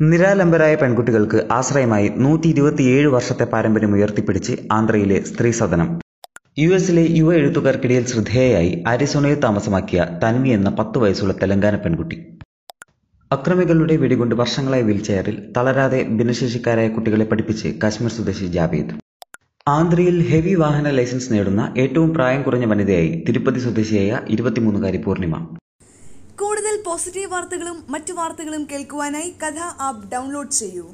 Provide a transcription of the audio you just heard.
നിരാലംബരായ പെൺകുട്ടികൾക്ക് ആശ്രയമായി നൂറ്റി ഇരുപത്തിയേഴ് വർഷത്തെ പാരമ്പര്യം ഉയർത്തിപ്പിടിച്ച് ആന്ധ്രയിലെ സ്ത്രീ സദനം. യു എസിലെ യുവ എഴുത്തുകാർക്കിടയിൽ ശ്രദ്ധേയയായി അരിസോണയിൽ താമസമാക്കിയ തൻവി എന്ന പത്ത് വയസ്സുള്ള തെലങ്കാന പെൺകുട്ടി. അക്രമികളുടെ വെടികൊണ്ട് വർഷങ്ങളായി വീൽചെയറിൽ തളരാതെ ഭിന്നശേഷിക്കാരായ കുട്ടികളെ പഠിപ്പിച്ച് കാശ്മീർ സ്വദേശി ജാവേദ്. ആന്ധ്രയിൽ ഹെവി വാഹന ലൈസൻസ് നേടുന്ന ഏറ്റവും പ്രായം കുറഞ്ഞ വനിതയായി തിരുപ്പതി സ്വദേശിയായ ഇരുപത്തിമൂന്നുകാരി പൂർണിമ. കൂടുതൽ പോസിറ്റീവ് വാർത്തകളും മറ്റു വാർത്തകളും കേൾക്കുവാനായി കഥ ആപ്പ് ഡൗൺലോഡ് ചെയ്യൂ.